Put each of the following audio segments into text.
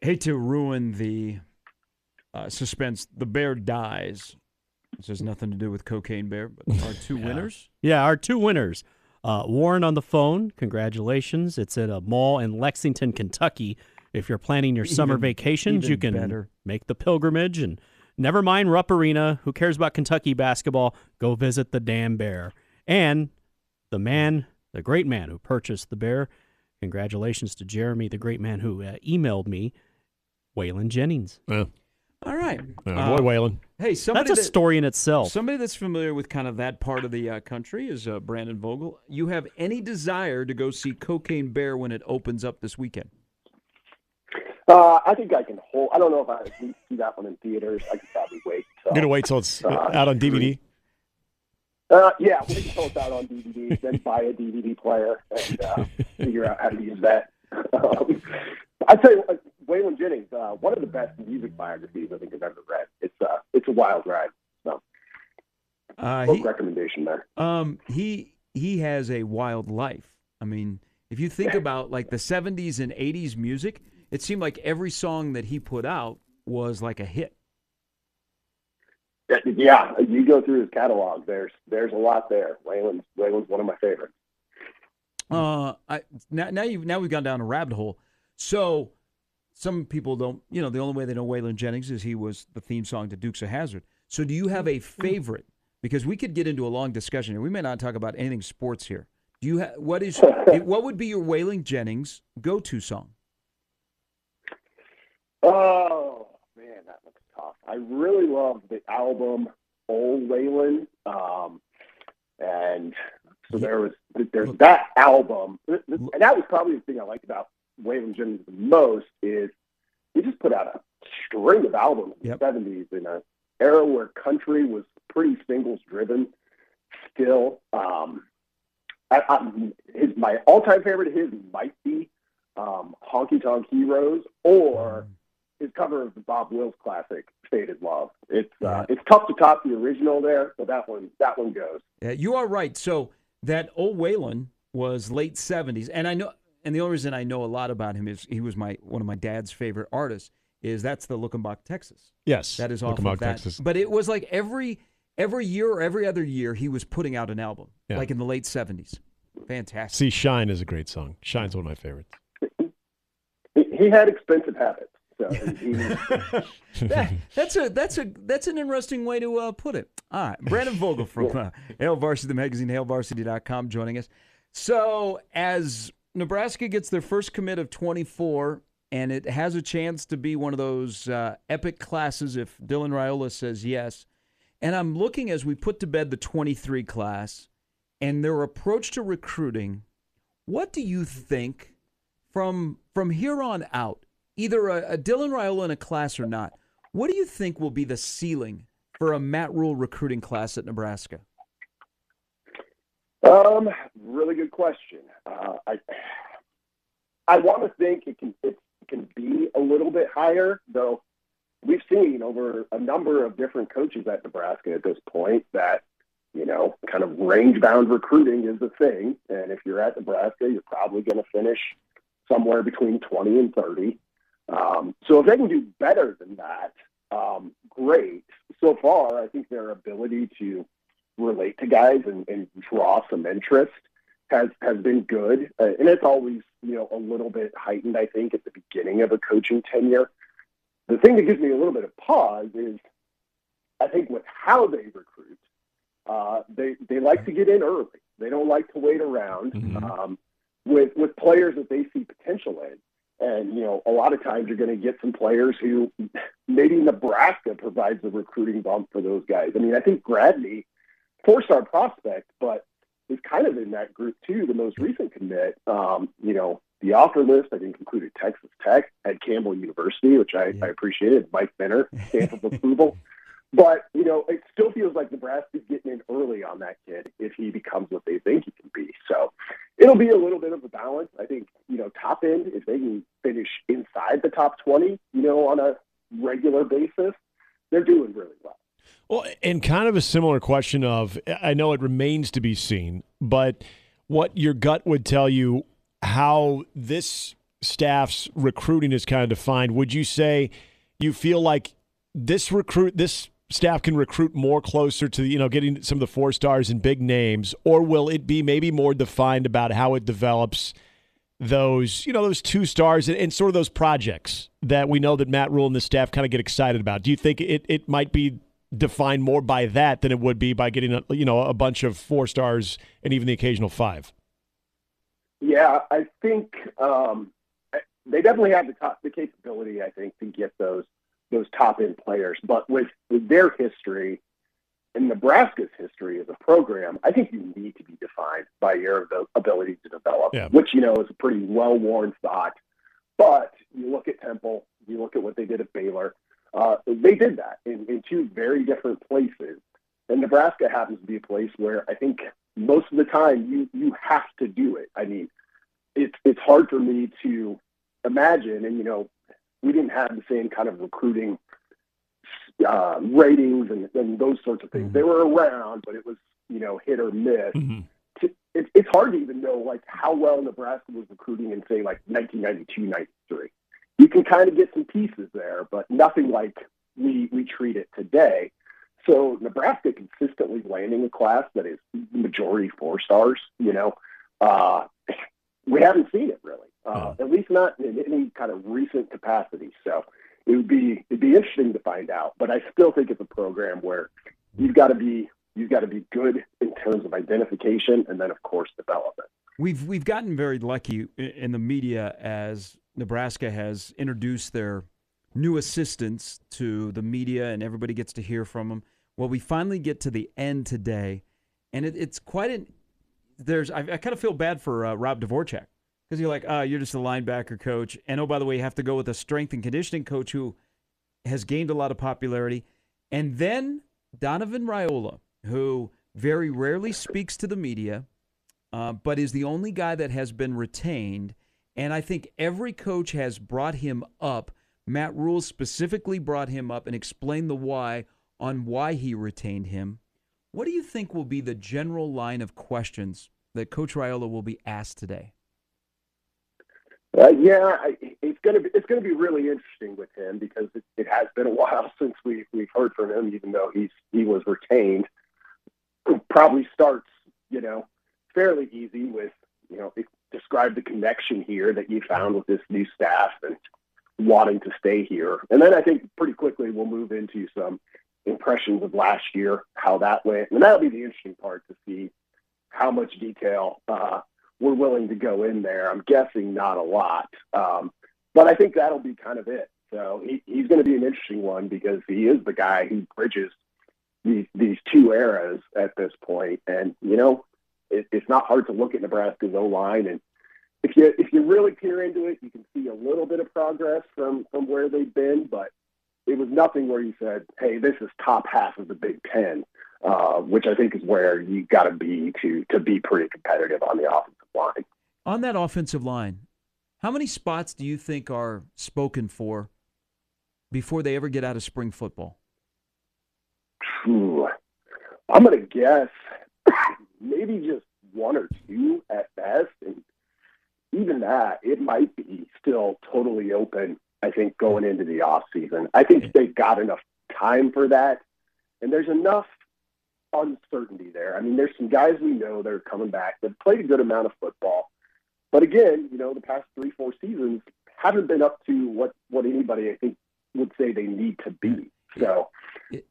hate to ruin the uh, suspense. The bear dies. This has nothing to do with Cocaine Bear, but our two winners. Yeah, our two winners. Uh, Warren on the phone. Congratulations. It's at a mall in Lexington, Kentucky. If you're planning your summer Even- vacations, even you can better. make the pilgrimage and never mind Rupp Arena. Who cares about Kentucky basketball? Go visit the damn bear. And the man, the great man who purchased the bear. Congratulations to Jeremy, the great man who uh, emailed me, Waylon Jennings. Yeah. All right. Uh, Uh, boy, Waylon. Hey, somebody That's a that- story in itself. Somebody that's familiar with kind of that part of the uh, country is uh, Brandon Vogel. You have any desire to go see Cocaine Bear when it opens up this weekend? Uh, I think I can hold. I don't know if I can see that one in theaters. I could probably wait. I'm going to wait till it's Uh, out on DVD. Uh, yeah, wait until it's out on DVD, then buy a DVD player and uh, figure out how to use that. Um, I'd say uh, Waylon Jennings, uh, one of the best music biographies I think I've ever read. It's uh, it's a wild ride. So, Uh, he, recommendation there. um, he he has a wild life. I mean, if you think about like the '70s and '80s music, it seemed like every song that he put out was like a hit. Yeah, you go through his catalog. There's there's a lot there. Waylon's Waylon's one of my favorites. Uh, I now now you now we've gone down a rabbit hole. So some people don't, you know, the only way they know Waylon Jennings is he was the theme song to Dukes of Hazzard. So do you have a favorite? Because we could get into a long discussion here. We may not talk about anything sports here. Do you what is what would be your Waylon Jennings go-to song? Oh man, that looks tough. I really love the album Old Waylon, um, and so there was there's that album, and that was probably the thing I liked about Waylon Jennings the most is he just put out a string of albums in Yep. the seventies in an era where country was pretty singles driven. Still, um, I, I, his my all time favorite of his might be um, Honky Tonk Heroes or his cover of the Bob Wills classic "Faded Love." It's uh, it's tough to top the original there, but that one that one goes. Yeah, you are right. So that old Waylon was late seventies, and I know, and the only reason I know a lot about him is he was my one of my dad's favorite artists. Is that's the Luckenbach, Texas. Yes. That is off Luckenbach, of that. Texas. But it was like every every year or every other year he was putting out an album, Yeah. like in the late seventies. Fantastic. See, Shine is a great song. Shine's one of my favorites. He, he had expensive habits, so he, That- that's a that's a that's an interesting way to uh, put it. All right, Brandon Vogel from uh, Hail Varsity the magazine, hailvarsity.com, joining us. So as Nebraska gets their first commit of 24, and it has a chance to be one of those uh, epic classes if Dylan Raiola says yes. And I'm looking as we put to bed the 23 class and their approach to recruiting. What do you think from from here on out, either a, a Dylan Raiola in a class or not? What do you think will be the ceiling for a Matt Rhule recruiting class at Nebraska? Um, really good question. Uh, I I want to think it can it can be a little bit higher, though. We've seen over a number of different coaches at Nebraska at this point that you know, kind of range bound recruiting is the thing. And if you're at Nebraska, you're probably going to finish somewhere between 20 and 30. Um, so if they can do better than that, um, great. So far, I think their ability to relate to guys and, and draw some interest has has been good, uh, and it's always you know a little bit heightened. I think at the beginning of a coaching tenure. The thing that gives me a little bit of pause is, I think with how they recruit, uh, they they like to get in early. They don't like to wait around Mhm. um, with with players that they see potential in. And you know, a lot of times you're going to get some players who maybe Nebraska provides the recruiting bump for those guys. I mean, I think Gradney, four-star prospect, but is kind of in that group too. The most recent commit, um, you know, the offer list I think included Texas Tech, at Campbell University, which I, I appreciated. Mike Benner, stamp of approval. But you know, it still feels like Nebraska's getting in early on that kid if he becomes what they think he can be. So it'll be a little bit of a balance. I think you know, top end if they can finish inside the top twenty, you know, on a regular basis, they're doing really well. Well, and kind of a similar question of I know it remains to be seen, but what your gut would tell you how this staff's recruiting is kind of defined, would you say you feel like this recruit this staff can recruit more closer to you know getting some of the four stars and big names, or will it be maybe more defined about how it develops those you know those two stars and, and sort of those projects that we know that Matt Rhule and the staff kind of get excited about? Do you think it, it might be defined more by that than it would be by getting a, you know a bunch of four stars and even the occasional five? Yeah, I think um, they definitely have the top, the capability. I think to get those those top end players, but with with their history and Nebraska's history as a program, I think you need to be defined by your ability to develop, yeah. which you know is a pretty well worn thought. But you look at Temple, you look at what they did at Baylor. Uh, they did that in, in two very different places. And Nebraska happens to be a place where I think most of the time you you have to do it. I mean, it's it's hard for me to imagine, and you know, we didn't have the same kind of recruiting uh, ratings and, and, those sorts of things. Mm-hmm. They were around, but it was you know hit or miss. Mm-hmm. It, it's hard to even know like how well Nebraska was recruiting in say like 1992, 93. You can kind of get some pieces there, but nothing like we we treat it today. So Nebraska consistently landing a class that is majority four stars. You know, uh, we haven't seen it really, uh, at least not in any kind of recent capacity. So it would be it'd be interesting to find out. But I still think it's a program where you've got to be you've got to be good in terms of identification and then of course development. We've we've gotten very lucky in the media as Nebraska has introduced their new assistants to the media and everybody gets to hear from them. Well, we finally get to the end today, and it, it's quite an. There's I, I kind of feel bad for uh, Rob Dvorak because you're like, oh, you're just a linebacker coach, and oh by the way, you have to go with a strength and conditioning coach who has gained a lot of popularity, and then Donovan Raiola, who very rarely speaks to the media, uh, but is the only guy that has been retained. And I think every coach has brought him up. Matt Rhule specifically brought him up and explained the why on why he retained him. What do you think will be the general line of questions that Coach Raiola will be asked today? Uh, yeah, I, it's gonna be it's gonna be really interesting with him because it, it has been a while since we we've heard from him, even though he's he was retained. Probably starts, you know, fairly easy with you know describe the connection here that you found with this new staff and wanting to stay here, and then I think pretty quickly we'll move into some impressions of last year, how that went, and that'll be the interesting part to see how much detail uh, we're willing to go in there. I'm guessing not a lot, um, but I think that'll be kind of it. So he, he's going to be an interesting one because he is the guy who bridges these these two eras at this point. And you know, it, it's not hard to look at Nebraska's O line, and if you if you really peer into it, you can see a little bit of progress from from where they've been, but it was nothing where you said, "Hey, this is top half of the Big Ten," uh, which I think is where you got to be to to be pretty competitive on the offensive line. On that offensive line, how many spots do you think are spoken for before they ever get out of spring football? Ooh, I'm going to guess maybe just one or two at best. And even that, it might be still totally open, I think, going into the off season. I think they've got enough time for that. And there's enough uncertainty there. I mean, there's some guys we know that are coming back that played a good amount of football, but again, you know, the past three, four seasons haven't been up to what what anybody I think would say they need to be. So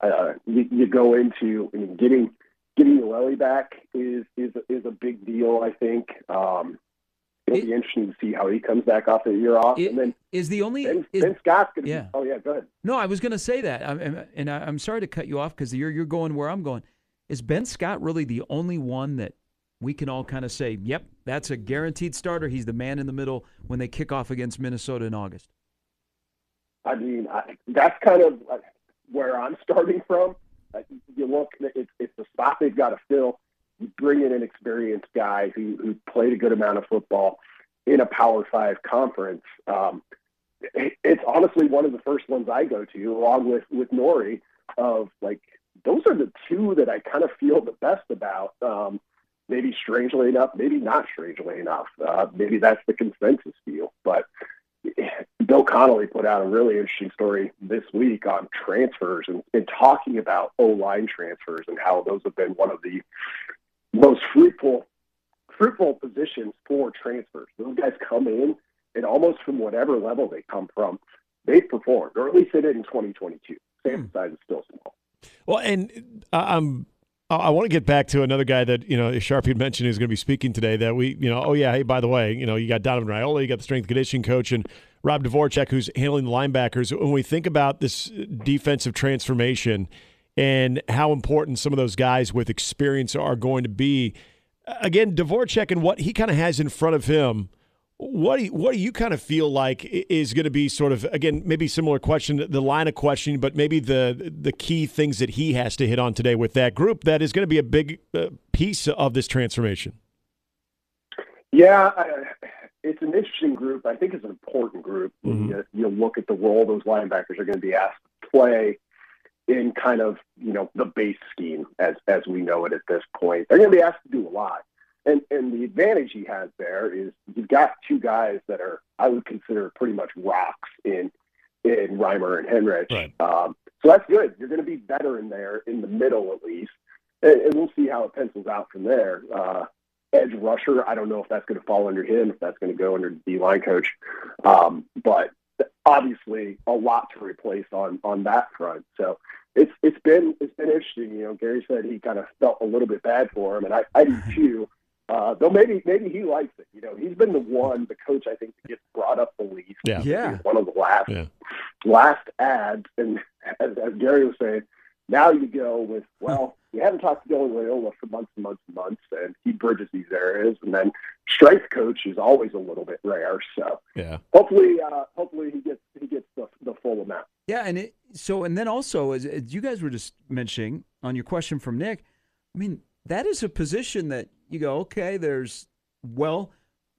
uh, you, you go into I mean, getting getting Uele back is is is a big deal. I think. Um, It'll it, be interesting to see how he comes back off the year off. It, and then is the only Ben, is, ben Scott's going to. Yeah. Be, oh yeah, go ahead. No, I was going to say that, I'm, and I'm sorry to cut you off because you're you're going where I'm going. Is Ben Scott really the only one that we can all kind of say, yep, that's a guaranteed starter. He's the man in the middle when they kick off against Minnesota in August? I mean, I, that's kind of uh, where I'm starting from. Uh, you look, it's, it's the spot they've got to fill. You bring in an experienced guy who, who played a good amount of football in a Power Five conference. Um, it, it's honestly one of the first ones I go to, along with with Nouri, of like those are the two that I kind of feel the best about. Um, maybe strangely enough, maybe not strangely enough. Uh, maybe that's the consensus view. But Bill Connelly put out a really interesting story this week on transfers and, and talking about O line transfers and how those have been one of the most fruitful fruitful positions for transfers. Those guys come in and almost from whatever level they come from, they've performed, or at least they did in 2022. Sample size is still small. Well, and uh, I'm I want to get back to another guy that you know Sharpie had mentioned is going to be speaking today. That we, you know, oh yeah, hey, by the way, you know, you got Donovan Raiola, you got the strength conditioning coach, and Rob Dvorak, who's handling the linebackers. When we think about this uh, defensive transformation and how important some of those guys with experience are going to be, again, Dvorak and what he kind of has in front of him what do you, what do you kind of feel like is going to be sort of again maybe similar question the line of questioning but maybe the the key things that he has to hit on today with that group that is going to be a big uh, piece of this transformation. Yeah, it's an interesting group. I think it's an important group. Mm-hmm. You, you look at the role those linebackers are going to be asked to play in kind of you know the base scheme as as we know it at this point. They're going to be asked to do a lot. And and the advantage he has there is you've got two guys that are I would consider pretty much rocks in in Reimer and Henrich. Right. Um, so that's good. You're going to be better in there in the middle at least, and, and we'll see how it pencils out from there. Uh, edge rusher, I don't know if that's going to fall under him, if that's going to go under the D line coach, um, but obviously a lot to replace on on that front. So it's it's been it's been interesting. You know, Gary said he kind of felt a little bit bad for him, and I, I do too. Uh, though maybe maybe he likes it. You know, he's been the one, the coach I think that gets brought up the least. Yeah, yeah. One of the last Yeah. last ads, and as, as Gary was saying, now you go with well, you haven't talked to Dylan Raiola for months and months and months, and he bridges these areas, and then strength coach is always a little bit rare. So Yeah. hopefully, uh, hopefully he gets he gets the, the full amount. Yeah, and it, so and then also as, as you guys were just mentioning on your question from Nick, I mean that is a position that you go okay. There's well,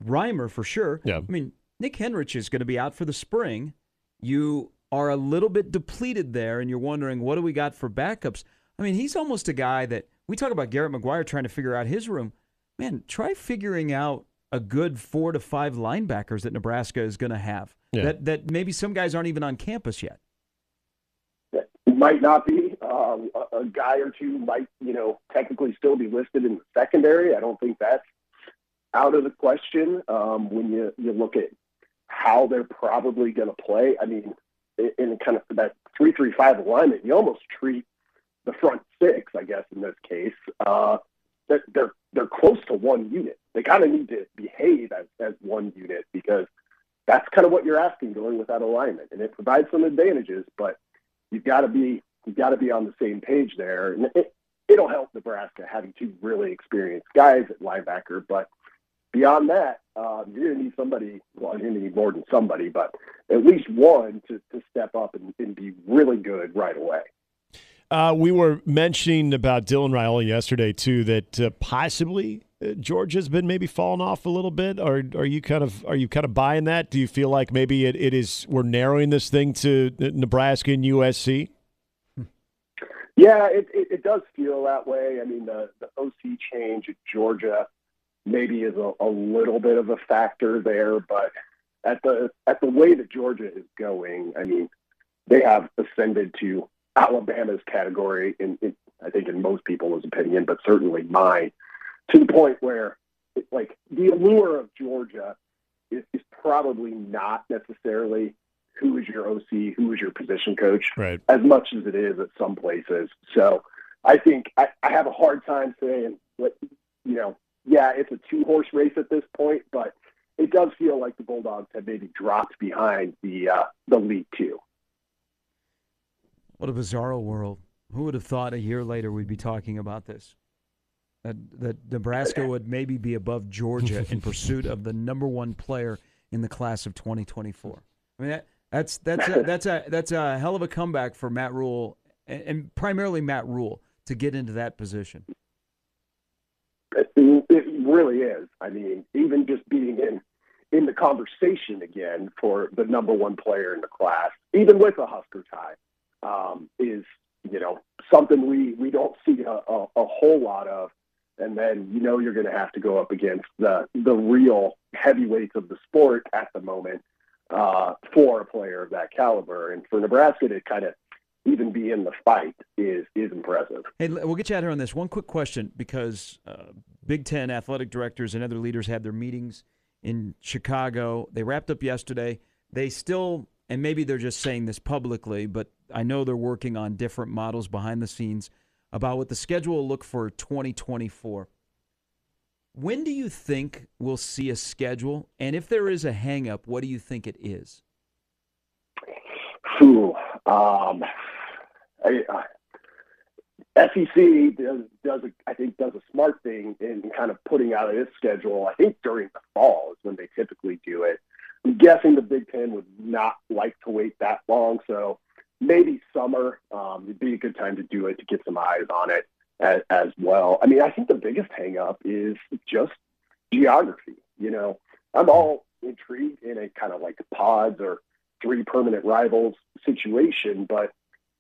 Reimer for sure. Yeah. I mean Nick Henrich is going to be out for the spring. You are a little bit depleted there, and you're wondering what do we got for backups. I mean he's almost a guy that we talk about Garrett McGuire trying to figure out his room. Man, try figuring out a good four to five linebackers that Nebraska is going to have. Yeah. That that maybe some guys aren't even on campus yet. Might not be uh, a, a guy or two might you know technically still be listed in the secondary. I don't think that's out of the question um, when you you look at how they're probably going to play. I mean, in, in kind of that three three five alignment, you almost treat the front six, I guess, in this case, uh, that they're they're close to one unit. They kind of need to behave as, as one unit because that's kind of what you're asking going with that alignment, and it provides some advantages, but you've got to be you've got to be on the same page there, and it, it'll help Nebraska having two really experienced guys at linebacker, but beyond that, uh, you're going to need somebody. Well, you're going to need more than somebody, but at least one to, to step up and, and be really good right away. Uh, we were mentioning about Dylan Raiola yesterday too that uh, possibly Georgia's been maybe falling off a little bit. Or are you kind of are you kind of buying that? Do you feel like maybe it, it is we're narrowing this thing to Nebraska and USC? Yeah, it, it, it does feel that way. I mean, the, the OC change at Georgia maybe is a, a little bit of a factor there, but at the at the way that Georgia is going, I mean, they have ascended to Alabama's category in, in I think in most people's opinion, but certainly mine, to the point where it, like the allure of Georgia is, is probably not necessarily who is your OC, who is your position coach, Right. as much as it is at some places. So I think I, I have a hard time saying what you know. Yeah, it's a two horse race at this point, but it does feel like the Bulldogs have maybe dropped behind the uh, the lead two. What a bizarro world. Who would have thought a year later we'd be talking about this? That, that Nebraska would maybe be above Georgia in pursuit of the number one player in the class of 2024. I mean, that, that's that's a, that's a that's a hell of a comeback for Matt Rhule and, and primarily Matt Rhule to get into that position. It, it really is. I mean, even just being in in the conversation again for the number one player in the class, even with a Husker tie, um, is you know something we we don't see a, a, a whole lot of and then you know you're going to have to go up against the the real heavyweights of the sport at the moment uh, for a player of that caliber. And for Nebraska to kind of even be in the fight is is impressive. Hey, we'll get you out here on this. One quick question because uh, Big Ten athletic directors and other leaders had their meetings in Chicago. They wrapped up yesterday. They still, and maybe they're just saying this publicly, but I know they're working on different models behind the scenes about what the schedule will look for 2024. When do you think we'll see a schedule? And if there is a hangup, what do you think it is? Phew. Um, I, I, SEC does, does a, I think does a smart thing in kind of putting out its schedule. I think during the fall is when they typically do it. I'm guessing the Big Ten would not like to wait that long, so maybe summer um, would be a good time to do it to get some eyes on it as, as well. I mean, I think the biggest hangup is just geography. You know, I'm all intrigued in a kind of like pods or three permanent rivals situation, but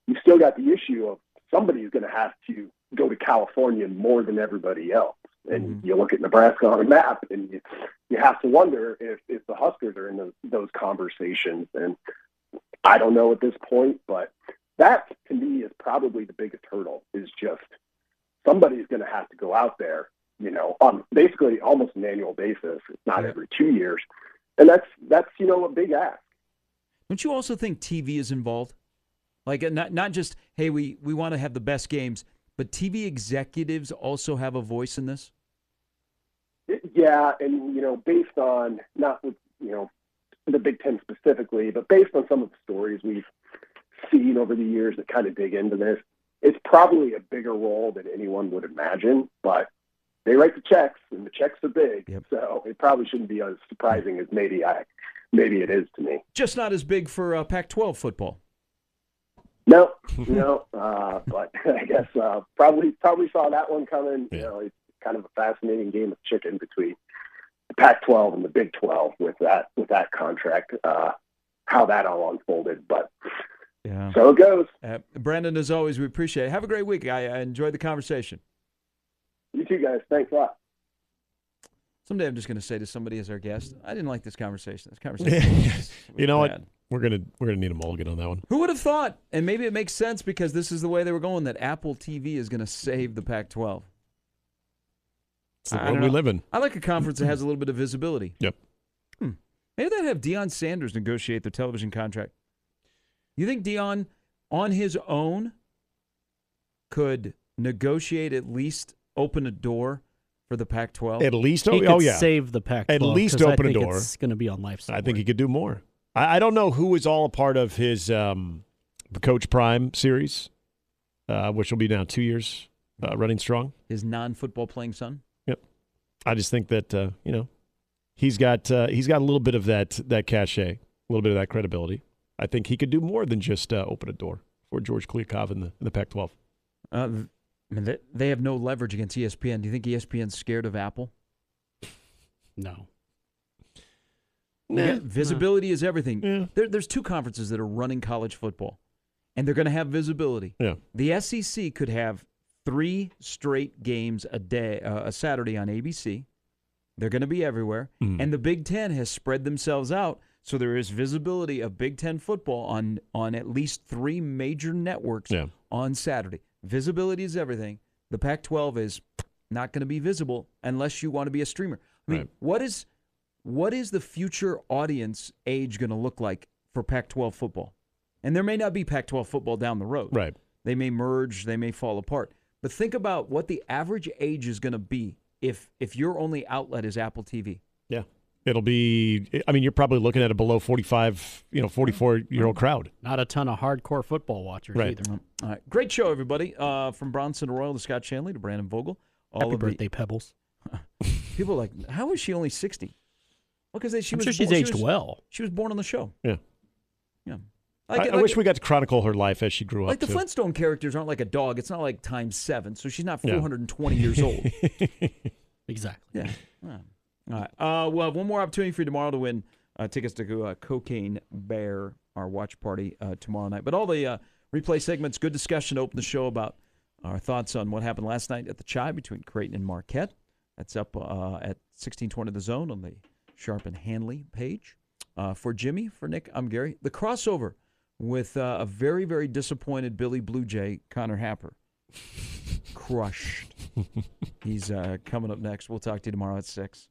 you still got the issue of somebody's going to have to go to California more than everybody else. And Mhm. you look at Nebraska on a map, and you, you have to wonder if, if the Huskers are in those, those conversations. And I don't know at this point, but that to me is probably the biggest hurdle. Is just somebody's going to have to go out there, you know, on basically almost an annual basis. It's not Yeah. every two years, and that's that's you know a big ask. Don't you also think TV is involved? Like uh, not not just hey we we want to have the best games, but TV executives also have a voice in this. Yeah, and you know, based on not with you know the Big Ten specifically, but based on some of the stories we've seen over the years that kind of dig into this, it's probably a bigger role than anyone would imagine. But they write the checks, and the checks are big, Yep. so it probably shouldn't be as surprising as maybe I maybe it is to me. Just not as big for uh, Pac-12 football. No, no, uh, but I guess uh, probably probably saw that one coming. You know, it's kind of a fascinating game of chicken between Pac-12 and the Big 12 with that with that contract. Uh, how that all unfolded, but Yeah. so it goes. Uh, Brandon, as always, we appreciate it. Have a great week. I, I enjoyed the conversation. You too, guys, thanks a lot. Someday I'm just going to say to somebody as our guest, I didn't like this conversation. This conversation. was- was You know what? We're gonna we're gonna need a mulligan on that one. Who would have thought? And maybe it makes sense because this is the way they were going that Apple TV is going to save the Pac-12. It's the world we live in. I like a conference that has a little bit of visibility. Yep. Hmm. Maybe they'd have Deion Sanders negotiate their television contract. You think Deion, on his own, could negotiate at least open a door for the Pac-12? At least, He oh, could oh yeah. save the Pac-12. At least open a door. It's going to be on life. I think he could do more. I, I don't know who is all a part of his um, Coach Prime series, uh, which will be now two years uh, running strong. his non-football playing son. I just think that uh, you know he's got uh, he's got a little bit of that that cachet, a little bit of that credibility. I think he could do more than just uh, open a door for George Kliavkoff in the in the Pac-12. Uh, I mean, they, they have no leverage against ESPN. Do you think ESPN's scared of Apple? No. Again, visibility is everything. Yeah. There, there's two conferences that are running college football, and they're going to have visibility. Yeah. The SEC could have three straight games a day, uh, a Saturday on ABC. They're going to be everywhere, Mhm. and the Big Ten has spread themselves out, so there is visibility of Big Ten football on on at least three major networks Yeah. on Saturday. Visibility is everything. The Pac-12 is not going to be visible unless you want to be a streamer. I mean, Right. what is what is the future audience age going to look like for Pac-12 football? And there may not be Pac-12 football down the road. Right. They may merge, they may fall apart. But think about what the average age is going to be if if your only outlet is Apple TV. Yeah. It'll be. I mean, you're probably looking at a below 45, you know, 44 year old crowd. Not a ton of hardcore football watchers Right. either. All right, great show, everybody. Uh, from Bronson Royal to Scott Shanley to Brandon Vogel. All Happy of the- birthday, Pebbles. people are like, how is she only sixty? Well, because she I'm was sure she's born- she aged was- well. She was born on the show. Yeah. Yeah. I, Like, I wish we got to chronicle her life as she grew up. like the too. Flintstone characters aren't like a dog. It's not like times seven, so she's not No. 420 years old. Exactly. Yeah. Yeah. All right. Uh, we'll have one more opportunity for you tomorrow to win uh, tickets to go uh, Cocaine Bear, our watch party uh, tomorrow night. But all the uh, replay segments, good discussion to open the show about our thoughts on what happened last night at the Chai between Creighton and Marquette. That's up uh, at 1620 The Zone on the Sharp and Hanley page. Uh, for Jimmy, for Nick, I'm Gary. The crossover with uh, a very, very disappointed Billy Blue Jay, Connor Happer. Crushed. He's uh, coming up next. We'll talk to you tomorrow at 6.